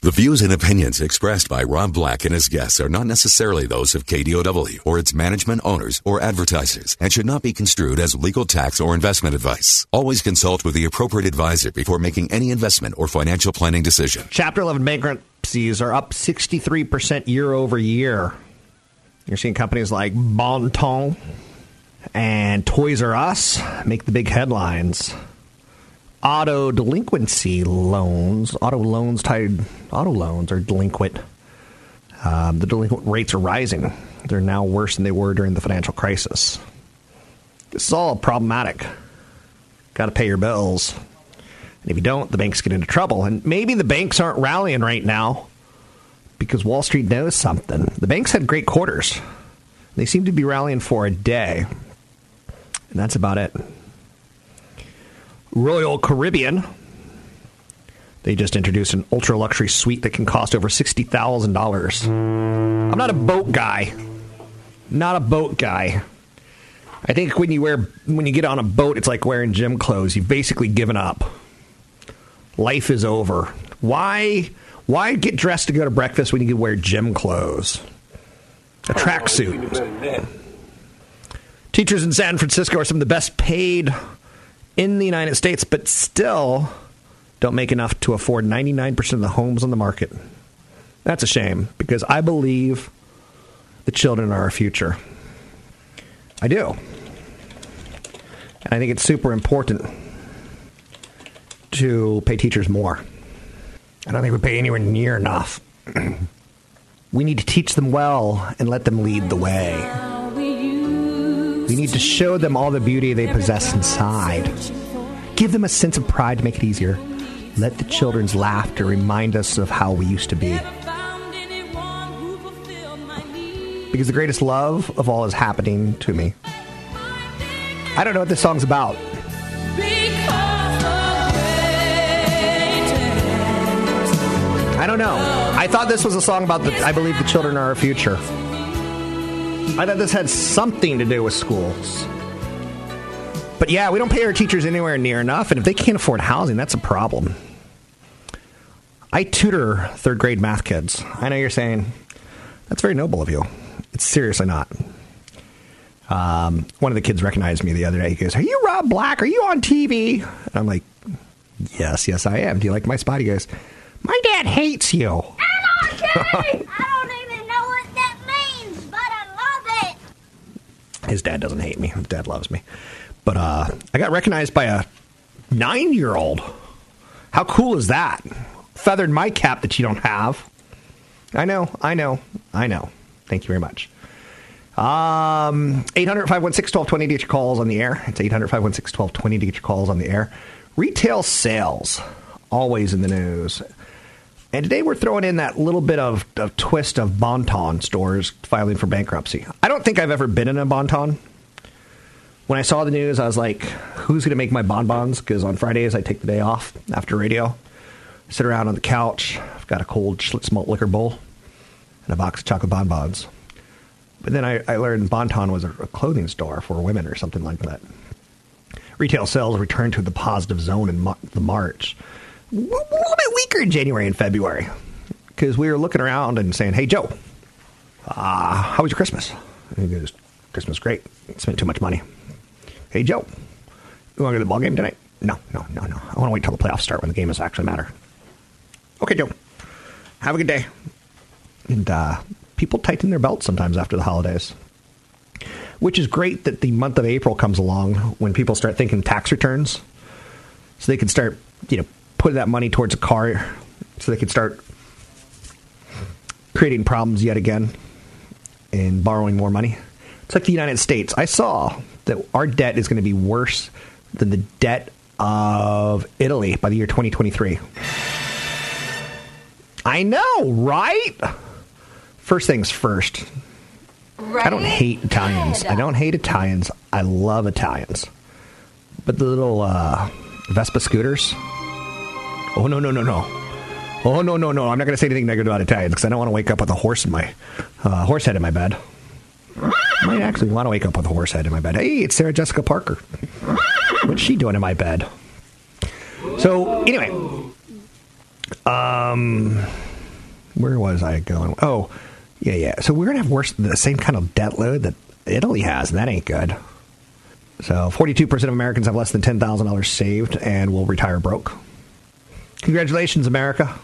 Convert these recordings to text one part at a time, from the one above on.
The views and opinions expressed by Rob Black and his guests are not necessarily those of KDOW or its management owners or advertisers and should not be construed as legal tax or investment advice. Always consult with the appropriate advisor before making any investment or financial planning decision. Chapter 11 bankruptcies are up 63% year over year. You're seeing companies like Bon Ton and Toys R Us make the big headlines auto delinquency loans, auto loans tied, auto loans are delinquent. Um, the delinquent rates are rising. They're now worse than they were during the financial crisis. This is all problematic. Got to pay your bills. And if you don't, the banks get into trouble. And maybe the banks aren't rallying right now because Wall Street knows something. The banks had great quarters. They seem to be rallying for a day. And that's about it. Royal Caribbean. They just introduced an ultra luxury suite that can cost over $60,000. I'm not a boat guy. Not a boat guy. I think when you wear when you get on a boat, it's like wearing gym clothes. You've basically given up. Life is over. Why why get dressed to go to breakfast when you can wear gym clothes? A tracksuit. Teachers in San Francisco are some of the best paid in the United States, but still don't make enough to afford 99% of the homes on the market. That's a shame because I believe the children are our future. I do. And I think it's super important to pay teachers more. I don't think we pay anywhere near enough. we need to teach them well and let them lead the way. We need to show them all the beauty they possess inside. Give them a sense of pride to make it easier. Let the children's laughter remind us of how we used to be. Because the greatest love of all is happening to me. I don't know what this song's about. I don't know. I thought this was a song about the I believe the children are our future. I thought this had something to do with schools. But yeah, we don't pay our teachers anywhere near enough, and if they can't afford housing, that's a problem. I tutor third grade math kids. I know you're saying, that's very noble of you. It's seriously not. Um, one of the kids recognized me the other day. He goes, Are you Rob Black? Are you on TV? And I'm like, Yes, yes, I am. Do you like my spot? He goes, My dad hates you. I'm okay. I don't even know what that means, but I love it. His dad doesn't hate me. His dad loves me. But uh, I got recognized by a nine year old. How cool is that? Feathered my cap that you don't have. I know, I know, I know. Thank you very much. Um, 800 516 1220 to get your calls on the air. It's 800 516 1220 to get your calls on the air. Retail sales, always in the news. And today we're throwing in that little bit of, of twist of Bonton stores filing for bankruptcy. I don't think I've ever been in a Bonton. When I saw the news, I was like, who's going to make my bonbons? Because on Fridays, I take the day off after radio. I sit around on the couch. I've got a cold malt liquor bowl and a box of chocolate bonbons. But then I, I learned Bonton was a, a clothing store for women or something like that. Retail sales returned to the positive zone in the March. A little bit weaker in January and February because we were looking around and saying, "Hey, Joe, uh, how was your Christmas?" And he goes, "Christmas great. Spent too much money." Hey, Joe, you want to go to the ball game tonight? No, no, no, no. I want to wait till the playoffs start when the game is actually matter. Okay, Joe. Have a good day. And uh, people tighten their belts sometimes after the holidays, which is great that the month of April comes along when people start thinking tax returns, so they can start, you know, putting that money towards a car, so they can start creating problems yet again and borrowing more money. It's like the United States. I saw that our debt is going to be worse than the debt of Italy by the year 2023. I know, right? First things first. I don't hate Italians. I don't hate Italians. I love Italians. But the little uh, Vespa scooters. Oh no no no no. Oh no no no! I'm not going to say anything negative about Italians because I don't want to wake up with a horse in my uh, horse head in my bed. I might actually want to wake up with a horse head in my bed. Hey, it's Sarah Jessica Parker. What's she doing in my bed? So anyway, um, where was I going? Oh, yeah, yeah. So we're gonna have worse the same kind of debt load that Italy has, and that ain't good. So 42% of Americans have less than $10,000 saved and will retire broke. Congratulations, America.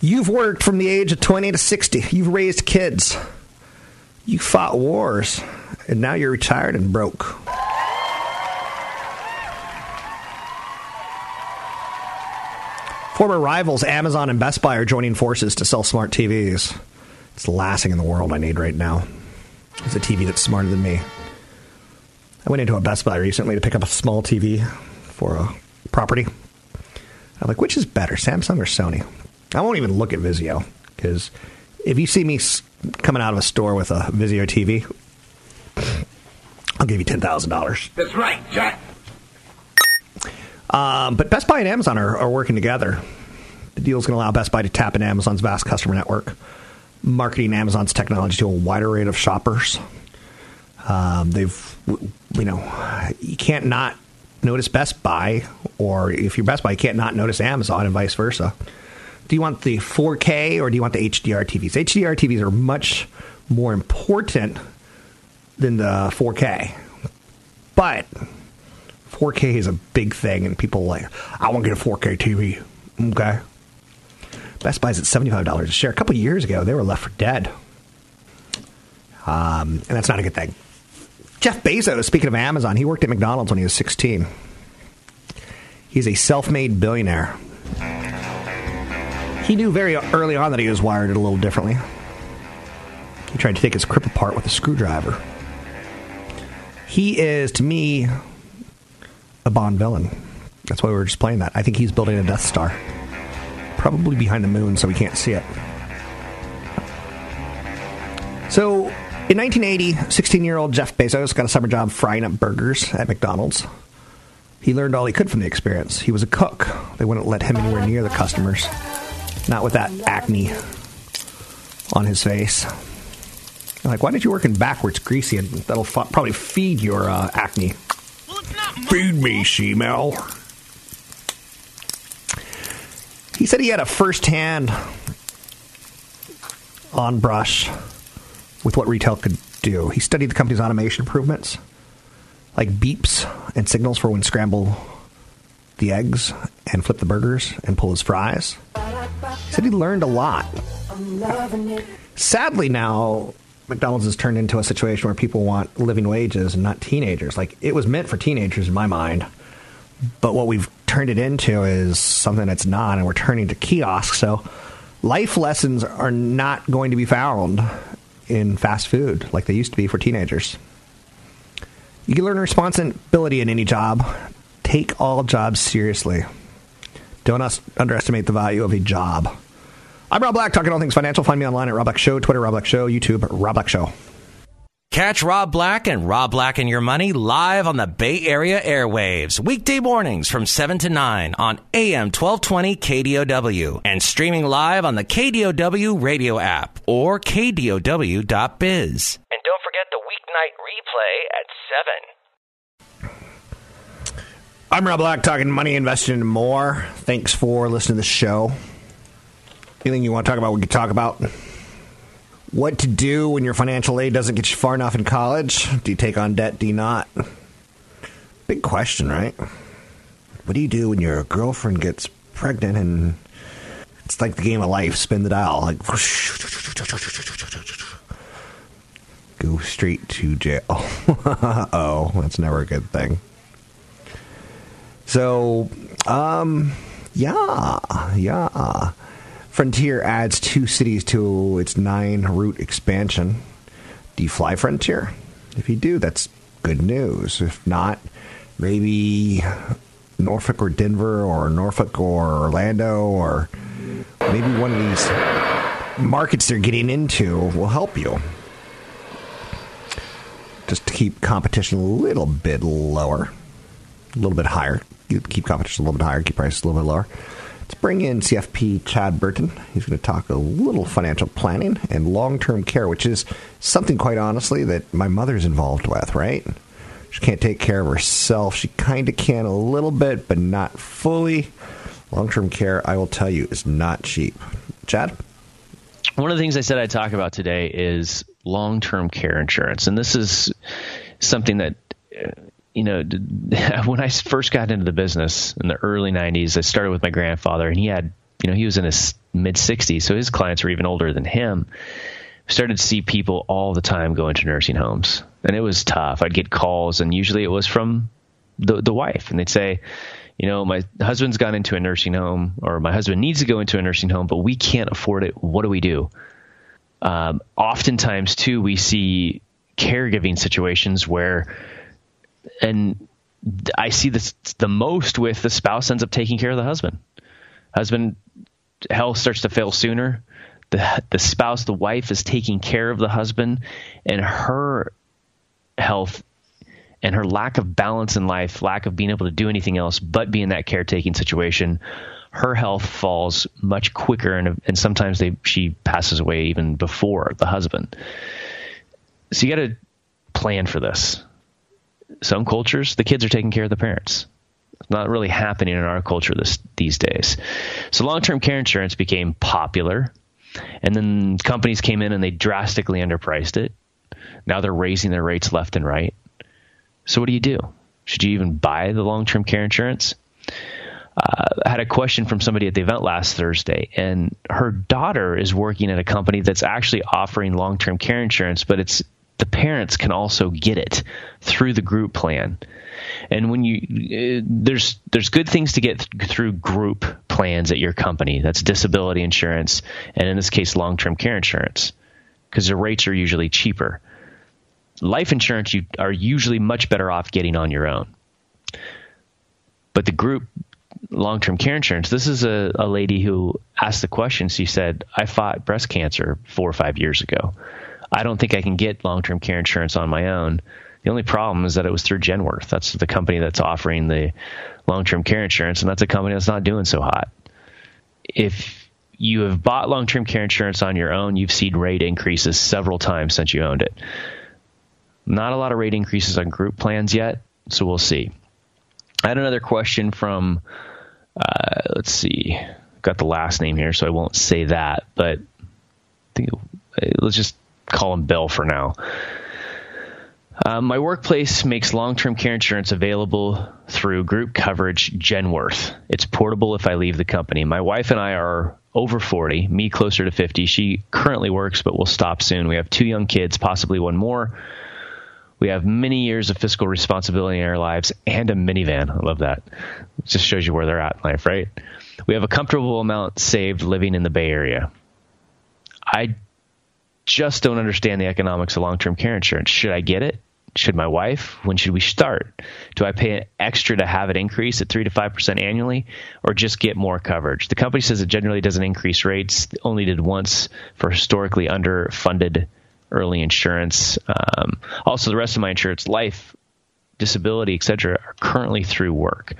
You've worked from the age of 20 to 60. You've raised kids. You fought wars. And now you're retired and broke. Former rivals Amazon and Best Buy are joining forces to sell smart TVs. It's the last thing in the world I need right now. It's a TV that's smarter than me. I went into a Best Buy recently to pick up a small TV for a property. I'm like, which is better, Samsung or Sony? I won't even look at Vizio because if you see me coming out of a store with a Vizio TV, I'll give you ten thousand dollars. That's right, Jack. Um, but Best Buy and Amazon are, are working together. The deal is going to allow Best Buy to tap into Amazon's vast customer network, marketing Amazon's technology to a wider array of shoppers. Um, they've, you know, you can't not notice Best Buy, or if you're Best Buy, you can't not notice Amazon, and vice versa. Do you want the 4K or do you want the HDR TVs? HDR TVs are much more important than the 4K, but 4K is a big thing, and people like, I want to get a 4K TV. Okay. Best Buy's at $75 a share. A couple years ago, they were left for dead. Um, and that's not a good thing. Jeff Bezos, speaking of Amazon, he worked at McDonald's when he was 16. He's a self made billionaire. He knew very early on that he was wired a little differently. He tried to take his crib apart with a screwdriver. He is, to me, a Bond villain. That's why we were just playing that. I think he's building a Death Star. Probably behind the moon so we can't see it. So, in 1980, 16 year old Jeff Bezos got a summer job frying up burgers at McDonald's. He learned all he could from the experience. He was a cook. They wouldn't let him anywhere near the customers. Not with that acne on his face. Like, why did you work in backwards, greasy, and that'll f- probably feed your uh, acne? Feed me, Shemel. He said he had a first-hand on brush with what retail could do. He studied the company's automation improvements, like beeps and signals for when scramble the eggs and flip the burgers and pull his fries. He said he learned a lot. Sadly, now McDonald's has turned into a situation where people want living wages and not teenagers. Like it was meant for teenagers in my mind, but what we've turned it into is something that's not, and we're turning to kiosks. So life lessons are not going to be found in fast food like they used to be for teenagers. You can learn responsibility in any job. Take all jobs seriously. Don't us- underestimate the value of a job. I'm Rob Black, talking all things financial. Find me online at Rob Black Show, Twitter, Rob Black Show, YouTube, Rob Black Show. Catch Rob Black and Rob Black and Your Money live on the Bay Area airwaves, weekday mornings from 7 to 9 on AM 1220 KDOW and streaming live on the KDOW radio app or KDOW.biz. And don't forget the weeknight replay at 7. I'm Rob Black, talking money, investing, and more. Thanks for listening to the show. Anything you want to talk about, we can talk about. What to do when your financial aid doesn't get you far enough in college? Do you take on debt? Do you not? Big question, right? What do you do when your girlfriend gets pregnant and it's like the game of life? Spin the dial, like go straight to jail. oh, that's never a good thing. So, um, yeah, yeah. Frontier adds two cities to its nine route expansion. Do you fly Frontier? If you do, that's good news. If not, maybe Norfolk or Denver or Norfolk or Orlando or maybe one of these markets they're getting into will help you. Just to keep competition a little bit lower, a little bit higher. Keep competition a little bit higher, keep prices a little bit lower. Let's bring in CFP Chad Burton. He's going to talk a little financial planning and long term care, which is something, quite honestly, that my mother's involved with, right? She can't take care of herself. She kind of can a little bit, but not fully. Long term care, I will tell you, is not cheap. Chad? One of the things I said I'd talk about today is long term care insurance. And this is something that, you know, when I first got into the business in the early 90s, I started with my grandfather, and he had, you know, he was in his mid 60s, so his clients were even older than him. started to see people all the time go into nursing homes, and it was tough. I'd get calls, and usually it was from the the wife, and they'd say, you know, my husband's gone into a nursing home, or my husband needs to go into a nursing home, but we can't afford it. What do we do? Um, oftentimes, too, we see caregiving situations where, and I see this the most with the spouse ends up taking care of the husband. Husband health starts to fail sooner. The the spouse, the wife, is taking care of the husband, and her health and her lack of balance in life, lack of being able to do anything else but be in that caretaking situation, her health falls much quicker, and, and sometimes they, she passes away even before the husband. So you got to plan for this. Some cultures, the kids are taking care of the parents. It's not really happening in our culture this, these days. So long term care insurance became popular, and then companies came in and they drastically underpriced it. Now they're raising their rates left and right. So what do you do? Should you even buy the long term care insurance? Uh, I had a question from somebody at the event last Thursday, and her daughter is working at a company that's actually offering long term care insurance, but it's the parents can also get it through the group plan. And when you uh, there's there's good things to get th- through group plans at your company. That's disability insurance, and in this case, long term care insurance, because the rates are usually cheaper life insurance you are usually much better off getting on your own. But the group long term care insurance, this is a, a lady who asked the question. She said, I fought breast cancer four or five years ago. I don't think I can get long term care insurance on my own. The only problem is that it was through Genworth. That's the company that's offering the long term care insurance, and that's a company that's not doing so hot. If you have bought long term care insurance on your own, you've seen rate increases several times since you owned it. Not a lot of rate increases on group plans yet, so we'll see. I had another question from, uh, let's see, got the last name here, so I won't say that, but think, let's just call him Bill for now. Uh, my workplace makes long term care insurance available through group coverage Genworth. It's portable if I leave the company. My wife and I are over 40, me closer to 50. She currently works, but will stop soon. We have two young kids, possibly one more. We have many years of fiscal responsibility in our lives and a minivan. I love that. It just shows you where they're at in life, right? We have a comfortable amount saved living in the Bay Area. I just don't understand the economics of long term care insurance. Should I get it? Should my wife? When should we start? Do I pay an extra to have it increase at 3 to 5% annually or just get more coverage? The company says it generally doesn't increase rates, only did once for historically underfunded early insurance. Um, also, the rest of my insurance, life, disability, etc., are currently through work.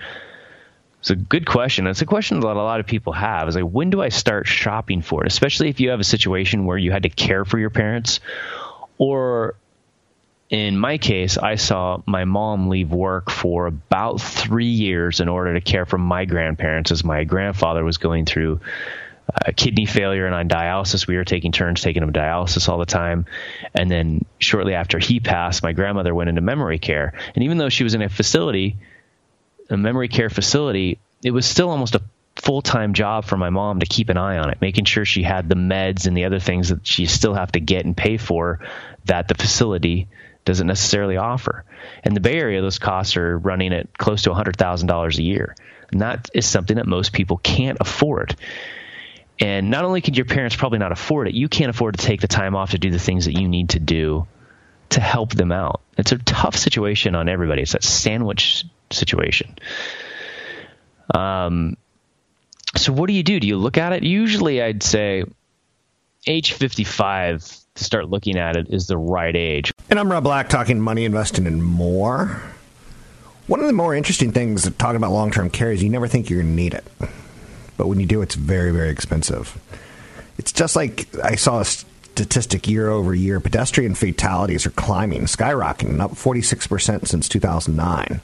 It's a good question. It's a question that a lot of people have. Is like, when do I start shopping for it? Especially if you have a situation where you had to care for your parents, or in my case, I saw my mom leave work for about three years in order to care for my grandparents as my grandfather was going through uh, kidney failure and on dialysis. We were taking turns taking him dialysis all the time. And then shortly after he passed, my grandmother went into memory care. And even though she was in a facility, a memory care facility, it was still almost a full time job for my mom to keep an eye on it, making sure she had the meds and the other things that she still have to get and pay for that the facility doesn't necessarily offer. In the Bay Area, those costs are running at close to $100,000 a year. And that is something that most people can't afford. And not only could your parents probably not afford it, you can't afford to take the time off to do the things that you need to do to help them out. It's a tough situation on everybody. It's that sandwich situation. Um, So what do you do? Do you look at it? Usually, I'd say age 55 to start looking at it is the right age. And I'm Rob Black talking money, investing, and more. One of the more interesting things talking about long term care is you never think you're going to need it. But when you do, it's very, very expensive. It's just like I saw a statistic year over year pedestrian fatalities are climbing, skyrocketing, up 46% since 2009.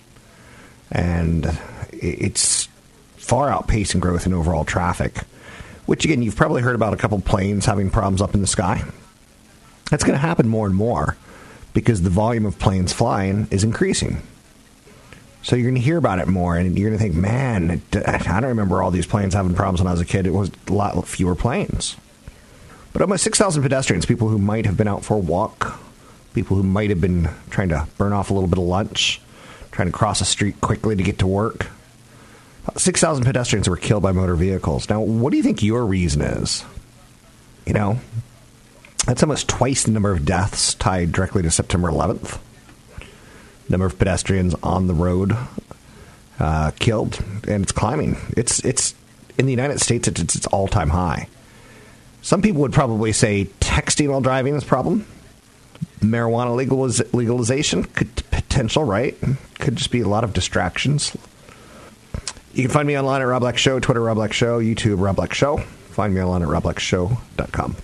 And it's far outpacing growth in overall traffic, which again, you've probably heard about a couple planes having problems up in the sky. That's going to happen more and more because the volume of planes flying is increasing. So you're going to hear about it more, and you're going to think, man, uh, I don't remember all these planes having problems when I was a kid. It was a lot fewer planes. But almost 6,000 pedestrians, people who might have been out for a walk, people who might have been trying to burn off a little bit of lunch, trying to cross a street quickly to get to work. 6,000 pedestrians were killed by motor vehicles. Now, what do you think your reason is? You know, that's almost twice the number of deaths tied directly to September 11th. Number of pedestrians on the road uh, killed, and it's climbing. It's it's in the United States. It's, it's its all time high. Some people would probably say texting while driving is a problem. Marijuana legaliz- legalization could potential, right? Could just be a lot of distractions. You can find me online at Rob Black Show, Twitter Rob Black Show, YouTube Rob Black Show. Find me online at robblackshow.com.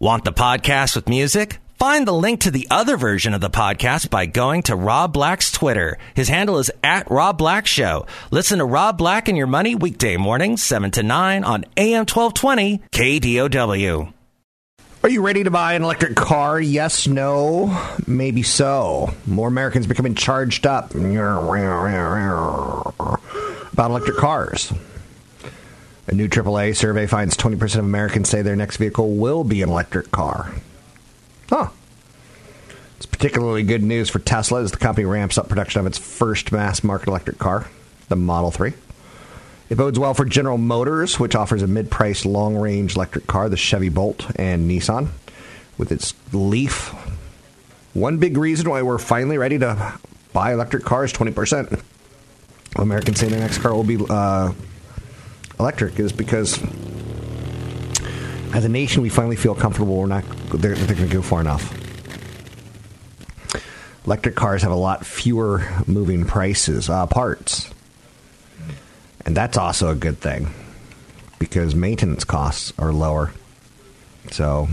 Want the podcast with music? Find the link to the other version of the podcast by going to Rob Black's Twitter. His handle is at Rob Black Show. Listen to Rob Black and Your Money weekday mornings, 7 to 9 on AM 1220 KDOW. Are you ready to buy an electric car? Yes, no, maybe so. More Americans becoming charged up about electric cars. A new AAA survey finds 20% of Americans say their next vehicle will be an electric car. Huh. It's particularly good news for Tesla as the company ramps up production of its first mass market electric car, the Model 3. It bodes well for General Motors, which offers a mid priced long range electric car, the Chevy Bolt, and Nissan with its Leaf. One big reason why we're finally ready to buy electric cars 20%. Americans say their next car will be uh, electric is because as a nation we finally feel comfortable we're not they're, they're going to go far enough. Electric cars have a lot fewer moving prices, uh, parts. And that's also a good thing because maintenance costs are lower. So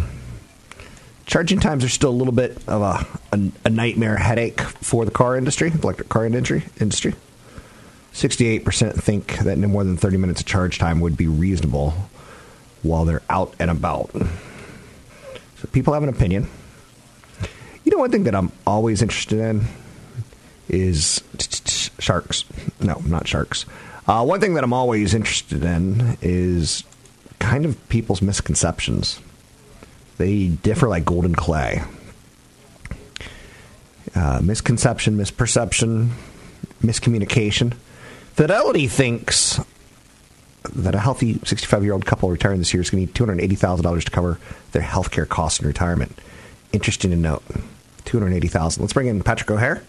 charging times are still a little bit of a, a, a nightmare headache for the car industry, electric car industry. industry. 68% think that no more than 30 minutes of charge time would be reasonable while they're out and about. So people have an opinion. You know, one thing that I'm always interested in is sharks. No, not sharks. Uh, one thing that I'm always interested in is kind of people's misconceptions. They differ like golden clay. Uh, misconception, misperception, miscommunication. Fidelity thinks that a healthy 65 year old couple retiring this year is going to need $280,000 to cover their health care costs in retirement. Interesting to note. 280,000. Let's bring in Patrick O'Hare,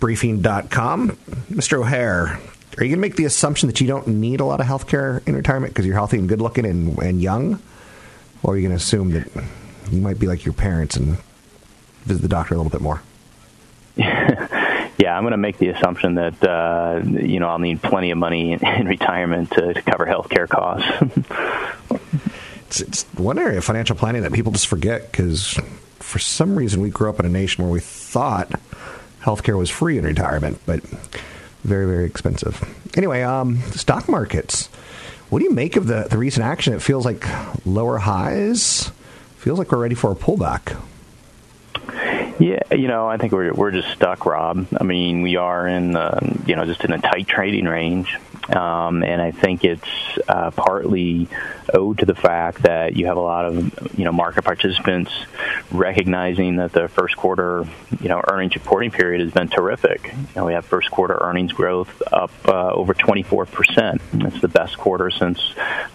briefing.com. Mr. O'Hare, are you going to make the assumption that you don't need a lot of health care in retirement because you're healthy and good looking and, and young? Or are you going to assume that you might be like your parents and visit the doctor a little bit more? yeah, I'm going to make the assumption that uh, you know I'll need plenty of money in, in retirement to, to cover health care costs. it's, it's one area of financial planning that people just forget because for some reason we grew up in a nation where we thought healthcare was free in retirement, but very very expensive. Anyway, um, stock markets. What do you make of the the recent action? It feels like lower highs. Feels like we're ready for a pullback. Yeah, you know, I think we're we're just stuck, Rob. I mean, we are in the, you know just in a tight trading range, um, and I think it's uh, partly owed to the fact that you have a lot of you know market participants recognizing that the first quarter you know earnings reporting period has been terrific. You know, we have first quarter earnings growth up uh, over 24 percent. It's the best quarter since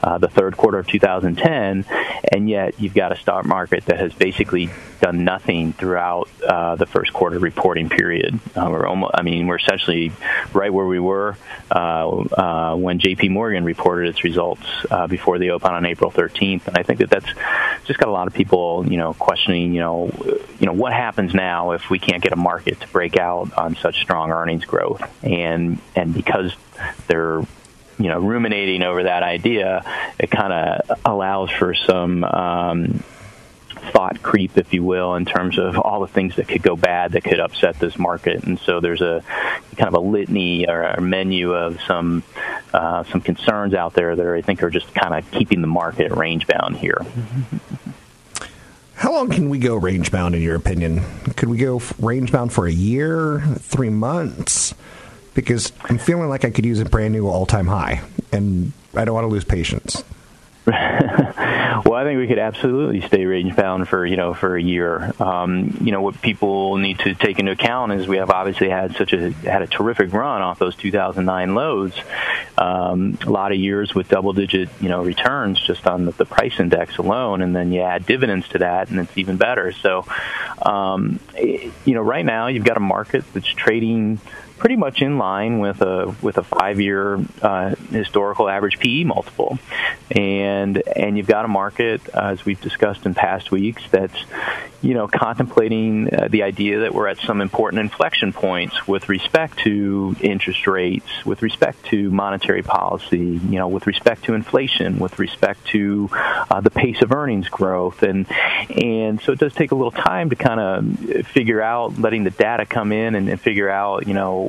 uh, the third quarter of 2010, and yet you've got a stock market that has basically done nothing throughout uh, the first quarter reporting period. Uh, we're almost, I mean, we're essentially right where we were uh, uh, when J.P. Morgan reported its results before the on April 13th, and I think that that's just got a lot of people, you know, questioning, you know, you know, what happens now if we can't get a market to break out on such strong earnings growth, and and because they're you know ruminating over that idea, it kind of allows for some um, thought creep, if you will, in terms of all the things that could go bad that could upset this market. And so there's a kind of a litany or a menu of some uh, some concerns out there that I think are just kind of keeping the market range bound here. How long can we go range bound, in your opinion? Could we go range bound for a year, three months? Because I'm feeling like I could use a brand new all time high, and I don't want to lose patience. well, I think we could absolutely stay range bound for you know for a year. Um, you know what people need to take into account is we have obviously had such a had a terrific run off those 2009 lows. Um, a lot of years with double digit you know returns just on the, the, price index alone, and then you add dividends to that, and it's even better. So, um, you know, right now you've got a market that's trading pretty much in line with a with a five year uh, historical average PE multiple, and and you've got a market as we've discussed in past weeks that's you know contemplating uh, the idea that we're at some important inflection points with respect to interest rates, with respect to monetary policy, you know, with respect to inflation, with respect to uh, the pace of earnings growth, and and so it does take a little time to kind of figure out, letting the data come in and, and figure out you know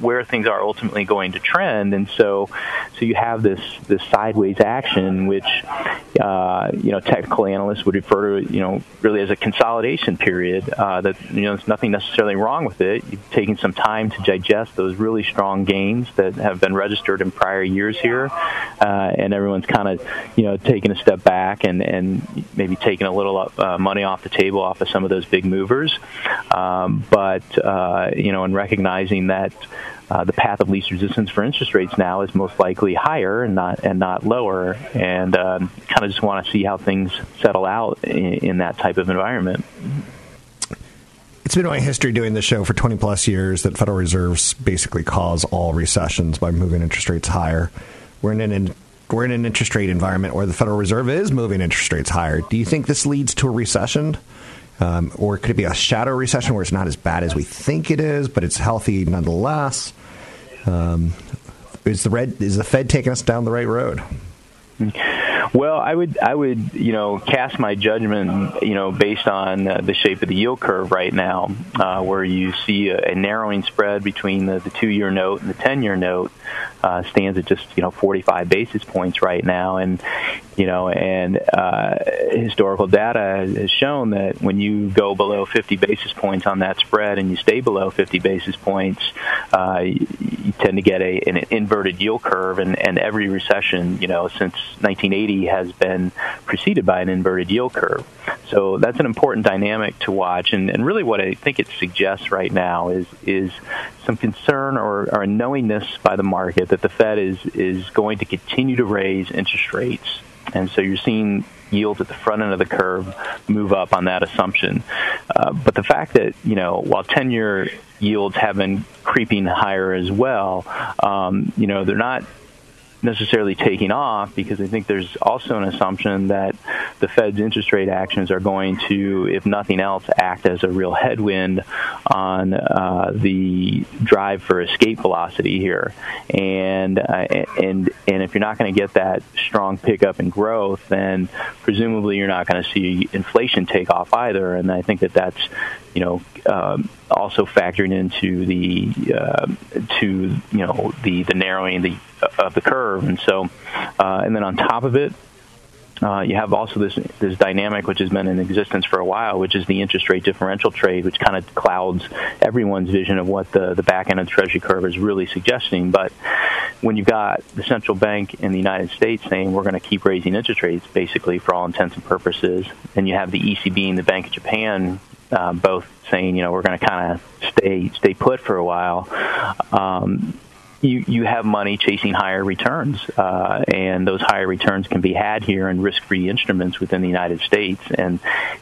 where things are ultimately going to trend, and so so you have this this sideways action, which uh, you know technical analysts would refer to you know really as a consolidation period. Uh, that you know there's nothing necessarily wrong with it. You've taken some time to digest those really strong gains that have been registered in prior years here, uh, and everyone's kind of you know taking a step back and and maybe taking a little uh, money off the table off of some of those big movers, um, but uh, you know and recognizing that uh, the path of least resistance for interest rates now is most likely higher and not and not lower, and um, kind of just want to see how things settle out in, in that type of environment. It's been my history doing this show for 20 plus years that Federal Reserves basically cause all recessions by moving interest rates higher. We're in an we're in an interest rate environment where the Federal Reserve is moving interest rates higher. Do you think this leads to a recession? Um, or could it be a shadow recession where it's not as bad as we think it is, but it's healthy nonetheless? Um, is the red is the Fed taking us down the right road? Well, I would I would you know cast my judgment you know based on uh, the shape of the yield curve right now, uh, where you see a, a narrowing spread between the, the two year note and the ten year note uh, stands at just you know 45 basis points right now, and you know and uh, historical data has shown that when you go below 50 basis points on that spread and you stay below 50 basis points, uh, you, tend to get a an inverted yield curve, and, and every recession you know since 1980 has been preceded by an inverted yield curve. So that's an important dynamic to watch, and, and really what I think it suggests right now is is some concern or, or a knowingness by the market that the Fed is is going to continue to raise interest rates, and so you're seeing yields at the front end of the curve move up on that assumption. Uh, but the fact that you know while 10-year yields have been creeping higher as well, um, you know they're not necessarily taking off because I think there's also an assumption that the Fed's interest rate actions are going to, if nothing else, act as a real headwind on uh, the drive for escape velocity here. And uh, and and if you're not going to get that strong pickup in growth, then presumably you're not going to see inflation take off either. And I think that that's you know um, also factoring into the uh, to you know the the narrowing the of the curve, and so uh, and then on top of it, uh, you have also this this dynamic which has been in existence for a while, which is the interest rate differential trade, which kind of clouds everyone's vision of what the the back end of the Treasury curve is really suggesting. But when you've got the central bank in the United States saying we're going to keep raising interest rates, basically for all intents and purposes, and you have the ECB and the Bank of Japan uh, both saying you know we're going to kind of stay stay put for a while. Um, you you have money chasing higher returns, uh, and those higher returns can be had here in risk-free instruments within the United States. And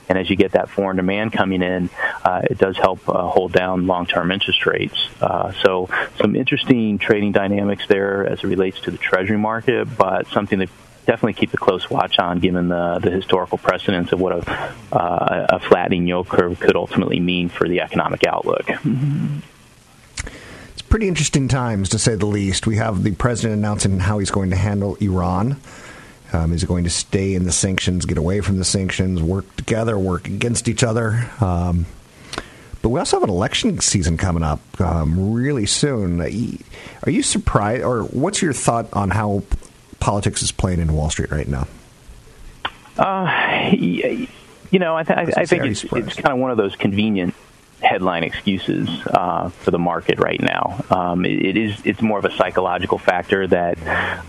and as you get that foreign demand coming in, uh, it does help uh, hold down long-term interest rates. Uh, so some interesting trading dynamics there as it relates to the Treasury market, but something that definitely keep a close watch on, given the the historical precedence of what a uh, a flattening yield curve could ultimately mean for the economic outlook. It's pretty interesting times, to say the least. We have the president announcing how he's going to handle Iran. Um, is he going to stay in the sanctions, get away from the sanctions, work together, work against each other. Um, but we also have an election season coming up um, really soon. Are you surprised, or what's your thought on how politics is playing in Wall Street right now? Uh, you know, I, th- I think it's, it's kind of one of those convenient headline excuses uh, for the market right now. Um, it, it is it's more of a psychological factor that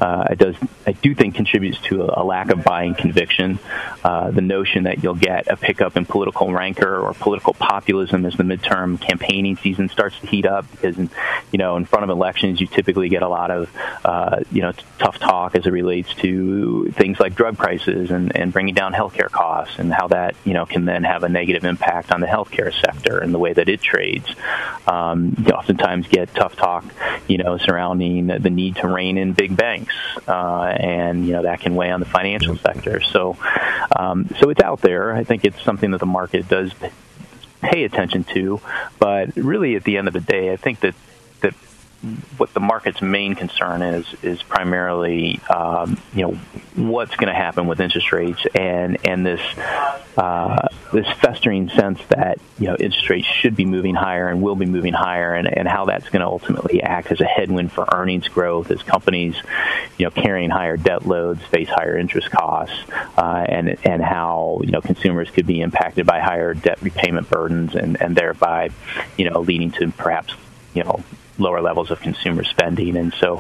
uh, does I do think contributes to a, a lack of buying conviction. Uh, the notion that you'll get a pickup in political rancor or political populism as the midterm campaigning season starts to heat up because in, you know in front of elections you typically get a lot of uh, you know tough talk as it relates to things like drug prices and, and bringing down healthcare costs and how that you know can then have a negative impact on the healthcare sector and the way that it trades. Um, you oftentimes get tough talk, you know, surrounding the need to rein in big banks, uh, and you know that can weigh on the financial sector. So, um, so it's out there. I think it's something that the market does pay attention to, but really at the end of the day, I think that that what the market's main concern is is primarily um, you know what's going to happen with interest rates and and this uh, this festering sense that you know interest rates should be moving higher and will be moving higher and, and how that's going to ultimately act as a headwind for earnings growth as companies you know carrying higher debt loads face higher interest costs uh, and and how you know consumers could be impacted by higher debt repayment burdens and and thereby you know leading to perhaps you know lower levels of consumer spending, and so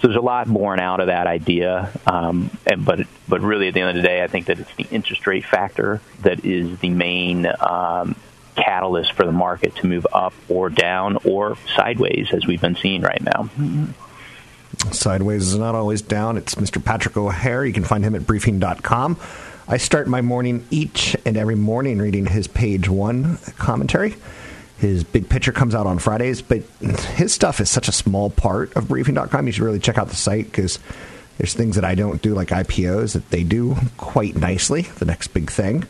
so there's a lot born out of that idea. Um, and but but really, at the end of the day, I think that it's the interest rate factor that is the main. Um, catalyst for the market to move up or down or sideways as we've been seeing right now. Sideways is not always down. It's Mr. Patrick O'Hare. You can find him at briefing.com. I start my morning each and every morning reading his page one commentary. His big picture comes out on Fridays, but his stuff is such a small part of briefing.com. You should really check out the site because there's things that I don't do, like IPOs, that they do quite nicely. The next big thing.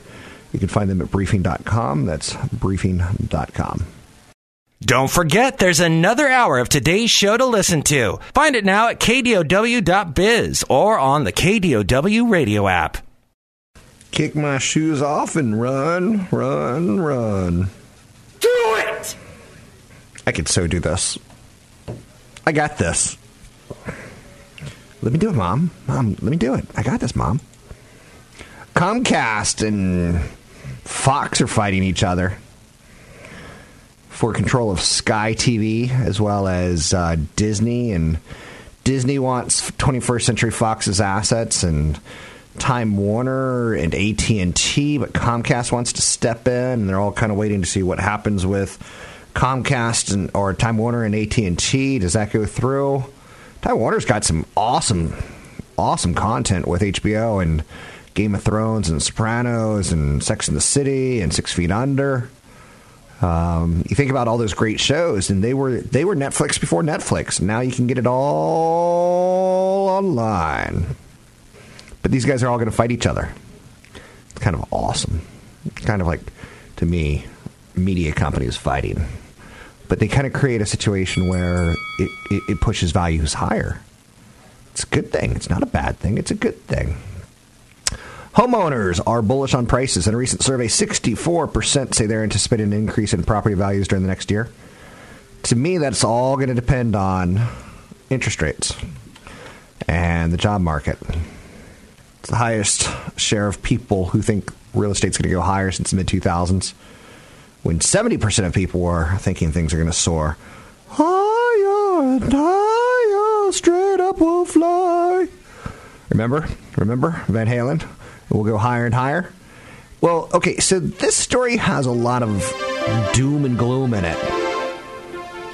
You can find them at briefing.com. That's briefing.com. Don't forget, there's another hour of today's show to listen to. Find it now at kdow.biz or on the KDOW radio app. Kick my shoes off and run, run, run. Do it! I could so do this. I got this. Let me do it, Mom. Mom, let me do it. I got this, Mom. Comcast and Fox are fighting each other for control of Sky TV as well as uh, Disney. And Disney wants 21st Century Fox's assets and Time Warner and AT&T, but Comcast wants to step in, and they're all kind of waiting to see what happens with Comcast and or Time Warner and AT&T. Does that go through? Time Warner's got some awesome, awesome content with HBO and Game of Thrones and Sopranos and Sex and the City and Six Feet Under. Um, you think about all those great shows, and they were they were Netflix before Netflix. Now you can get it all online. But these guys are all going to fight each other. It's kind of awesome. It's kind of like, to me, media companies fighting. But they kind of create a situation where it, it, it pushes values higher. It's a good thing. It's not a bad thing. It's a good thing. Homeowners are bullish on prices. In a recent survey, 64% say they're anticipating an increase in property values during the next year. To me, that's all going to depend on interest rates and the job market. The highest share of people who think real estate's going to go higher since the mid 2000s, when 70% of people were thinking things are going to soar. Higher and higher, straight up we'll fly. Remember? Remember Van Halen? It will go higher and higher. Well, okay, so this story has a lot of doom and gloom in it.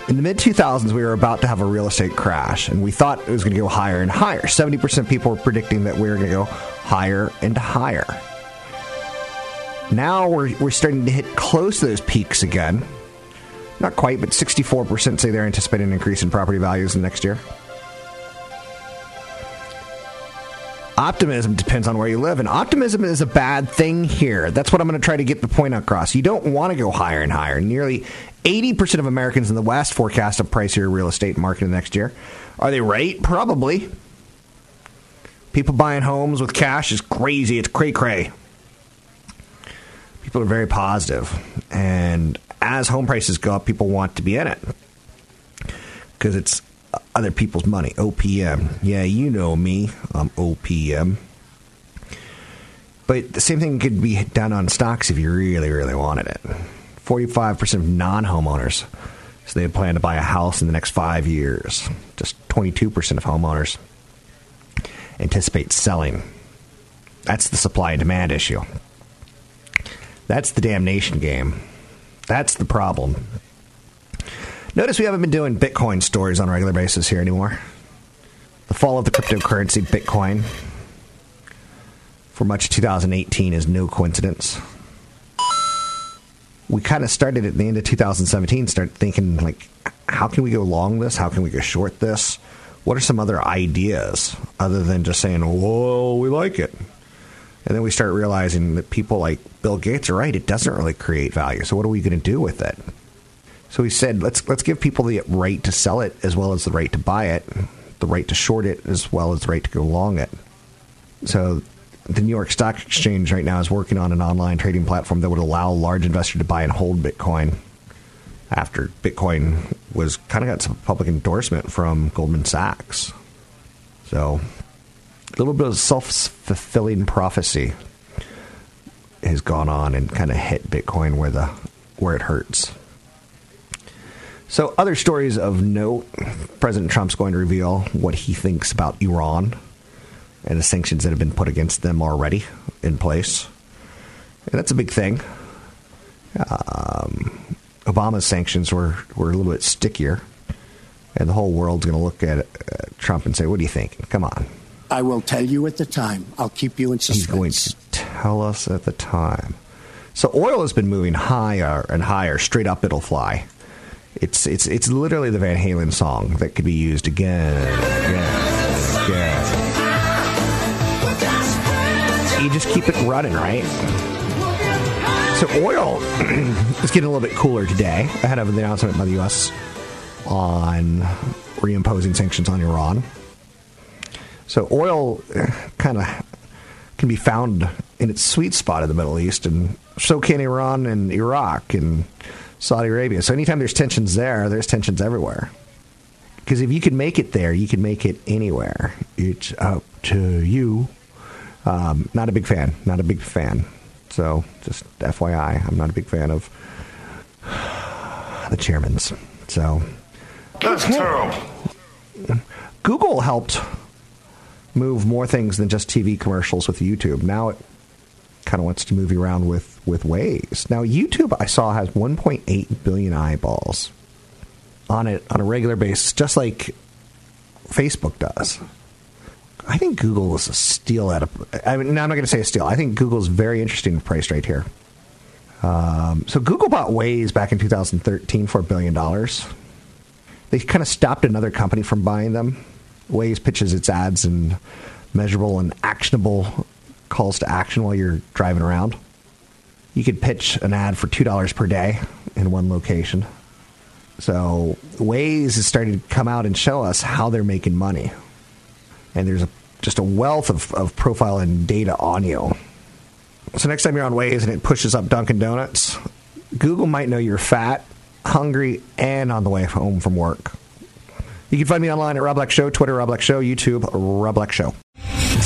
In the mid 2000s, we were about to have a real estate crash, and we thought it was going to go higher and higher. 70% people were predicting that we were going to go higher and higher. Now we're, we're starting to hit close to those peaks again. Not quite, but 64% say they're anticipating an increase in property values in the next year. Optimism depends on where you live, and optimism is a bad thing here. That's what I'm going to try to get the point across. You don't want to go higher and higher. Nearly 80% of Americans in the West forecast a pricier real estate market next year. Are they right? Probably. People buying homes with cash is crazy. It's cray cray. People are very positive, and as home prices go up, people want to be in it because it's other people's money. OPM. Yeah, you know me. I'm OPM. But the same thing could be done on stocks if you really, really wanted it. 45% of non homeowners so they plan to buy a house in the next five years. Just 22% of homeowners anticipate selling. That's the supply and demand issue. That's the damnation game. That's the problem. Notice we haven't been doing Bitcoin stories on a regular basis here anymore. The fall of the cryptocurrency Bitcoin for much of 2018 is no coincidence. We kind of started at the end of 2017, start thinking like, how can we go long this? How can we go short this? What are some other ideas other than just saying, "Whoa, we like it"? And then we start realizing that people like Bill Gates are right. It doesn't really create value. So what are we going to do with it? So he said, let's let's give people the right to sell it as well as the right to buy it, the right to short it as well as the right to go long it. So the New York Stock Exchange right now is working on an online trading platform that would allow large investors to buy and hold Bitcoin. After Bitcoin was kind of got some public endorsement from Goldman Sachs, so a little bit of self fulfilling prophecy has gone on and kind of hit Bitcoin where the where it hurts. So, other stories of note: President Trump's going to reveal what he thinks about Iran and the sanctions that have been put against them already in place. And that's a big thing. Um, Obama's sanctions were, were a little bit stickier, and the whole world's going to look at uh, Trump and say, "What do you think? Come on." I will tell you at the time. I'll keep you in suspense. He's going to tell us at the time. So oil has been moving higher and higher. Straight up, it'll fly. It's it's it's literally the Van Halen song that could be used again, again, again. You just keep it running, right? So oil is getting a little bit cooler today ahead of the announcement by the U.S. on reimposing sanctions on Iran. So oil kind of can be found in its sweet spot in the Middle East, and so can Iran and Iraq and Saudi Arabia. So anytime there's tensions there, there's tensions everywhere. Because if you can make it there, you can make it anywhere. It's up to you. Um, not a big fan. Not a big fan. So just FYI, I'm not a big fan of the chairman's. So that's terrible. Google helped move more things than just TV commercials with YouTube. Now it kind of wants to move you around with with Waze. Now YouTube I saw has 1.8 billion eyeballs on it on a regular basis, just like Facebook does. I think Google is a steal at a. I mean, no, I'm not going to say a steal. I think Google is very interesting priced right here. Um, so Google bought Waze back in 2013 for a billion dollars. They kind of stopped another company from buying them. Waze pitches its ads and measurable and actionable calls to action while you're driving around. You could pitch an ad for two dollars per day in one location. So Waze is starting to come out and show us how they're making money and there's a, just a wealth of, of profile and data on you. So next time you're on Waze and it pushes up Dunkin' Donuts, Google might know you're fat, hungry, and on the way home from work. You can find me online at Rob Black Show, Twitter Rob Black Show, YouTube Rob Black Show.